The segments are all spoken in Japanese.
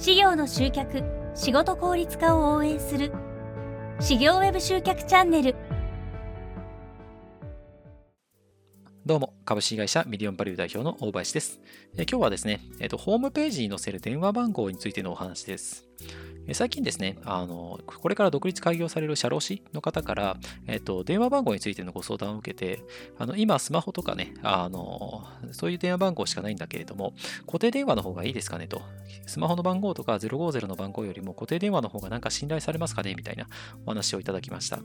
事業の集客仕事効率化を応援する事業ウェブ集客チャンネルどうも、株式会社ミリオンバリュー代表の大林です。え今日はですね、えっと、ホームページに載せる電話番号についてのお話です。最近ですね、あの、これから独立開業される社労士の方から、えっと、電話番号についてのご相談を受けて、あの、今、スマホとかね、あの、そういう電話番号しかないんだけれども、固定電話の方がいいですかねと。スマホの番号とか050の番号よりも固定電話の方がなんか信頼されますかねみたいなお話をいただきました。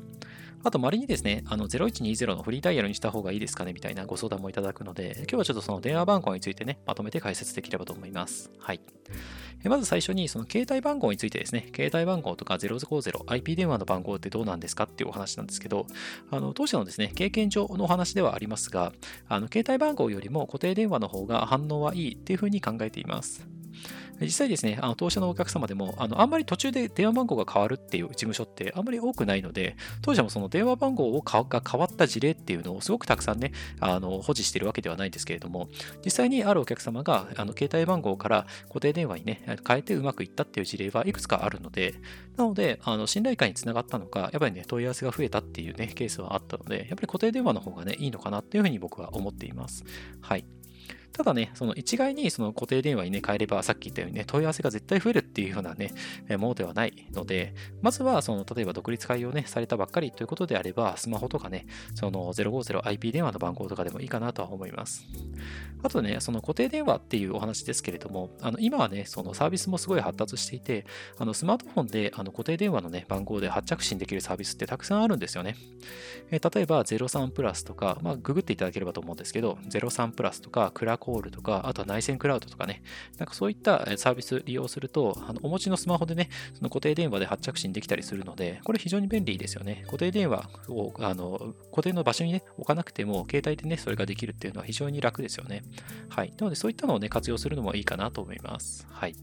あと、仮にですね、あの、0120のフリーダイヤルにした方がいいですかねみたいなご相談もいただくので、今日はちょっとその電話番号についてね、まとめて解説できればと思います。はい。まず最初に、その携帯番号についてですね、携帯番号とか050、IP 電話の番号ってどうなんですかっていうお話なんですけど、あの当社のですね、経験上のお話ではありますが、あの携帯番号よりも固定電話の方が反応はいいっていうふうに考えています。実際ですね、あの当社のお客様でもあの、あんまり途中で電話番号が変わるっていう事務所ってあんまり多くないので、当社もその電話番号が変わった事例っていうのをすごくたくさんね、あの保持してるわけではないんですけれども、実際にあるお客様があの携帯番号から固定電話にね、変えてうまくいったっていう事例はいくつかあるので、なので、あの信頼感につながったのか、やっぱりね、問い合わせが増えたっていうね、ケースはあったので、やっぱり固定電話の方がね、いいのかなっていうふうに僕は思っています。はい。ただね、その一概にその固定電話にね、変えれば、さっき言ったようにね、問い合わせが絶対増えるっていうようなね、ものではないので、まずは、その、例えば独立開業ね、されたばっかりということであれば、スマホとかね、その 050IP 電話の番号とかでもいいかなとは思います。あとね、その固定電話っていうお話ですけれども、あの今はね、そのサービスもすごい発達していて、あのスマートフォンであの固定電話のね、番号で発着信できるサービスってたくさんあるんですよね。え例えば、03プラスとか、まあ、ググっていただければと思うんですけど、03プラスとか、クラコールとか、あとは内線クラウドとかね、なんかそういったサービス利用すると、あのお持ちのスマホでね、その固定電話で発着信できたりするので、これ非常に便利ですよね。固定電話をあの固定の場所にね、置かなくても、携帯でね、それができるっていうのは非常に楽ですよね。はい。なので、そういったのをね、活用するのもいいかなと思います。はい。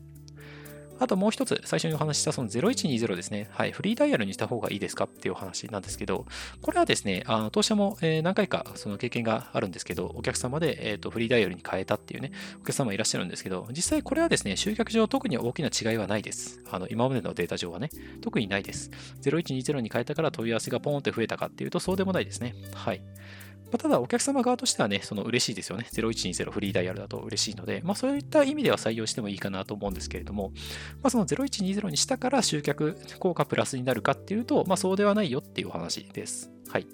あともう一つ、最初にお話したその0120ですね。はい、フリーダイヤルにした方がいいですかっていうお話なんですけど、これはですね、あの当社も何回かその経験があるんですけど、お客様で、えー、とフリーダイヤルに変えたっていうね、お客様いらっしゃるんですけど、実際これはですね、集客上特に大きな違いはないです。あの今までのデータ上はね、特にないです。0120に変えたから問い合わせがポーンって増えたかっていうと、そうでもないですね。はい。まあ、ただ、お客様側としてはね、その嬉しいですよね。0120フリーダイヤルだと嬉しいので、まあ、そういった意味では採用してもいいかなと思うんですけれども、まあ、その0120にしたから集客効果プラスになるかっていうと、まあ、そうではないよっていうお話です。はい。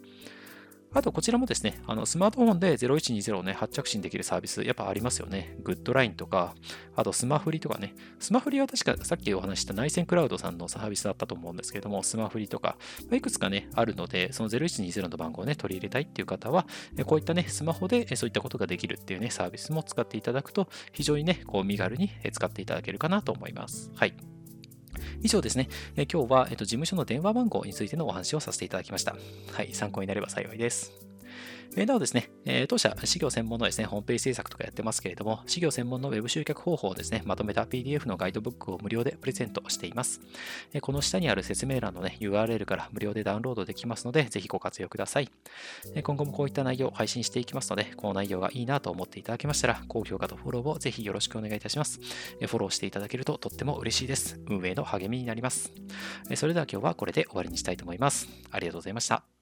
あと、こちらもですね、あのスマートフォンで0120をね、発着信できるサービス、やっぱありますよね。グッドラインとか、あとスマフリとかね。スマフリは確かさっきお話した内線クラウドさんのサービスだったと思うんですけども、スマフリとか、いくつかね、あるので、その0120の番号をね、取り入れたいっていう方は、こういったね、スマホでそういったことができるっていうね、サービスも使っていただくと、非常にね、こう身軽に使っていただけるかなと思います。はい。以上ですね、え今日は、えっと、事務所の電話番号についてのお話をさせていただきました。はい、参考になれば幸いです。えなおですね、え当社、事業専門のですね、ホームページ制作とかやってますけれども、事業専門の Web 集客方法をですね、まとめた PDF のガイドブックを無料でプレゼントしています。えこの下にある説明欄のね、URL から無料でダウンロードできますので、ぜひご活用ください。え今後もこういった内容を配信していきますので、この内容がいいなと思っていただけましたら、高評価とフォローをぜひよろしくお願いいたします。えフォローしていただけるととっても嬉しいです。運営の励みになります。えそれでは今日はこれで終わりにしたいと思います。ありがとうございました。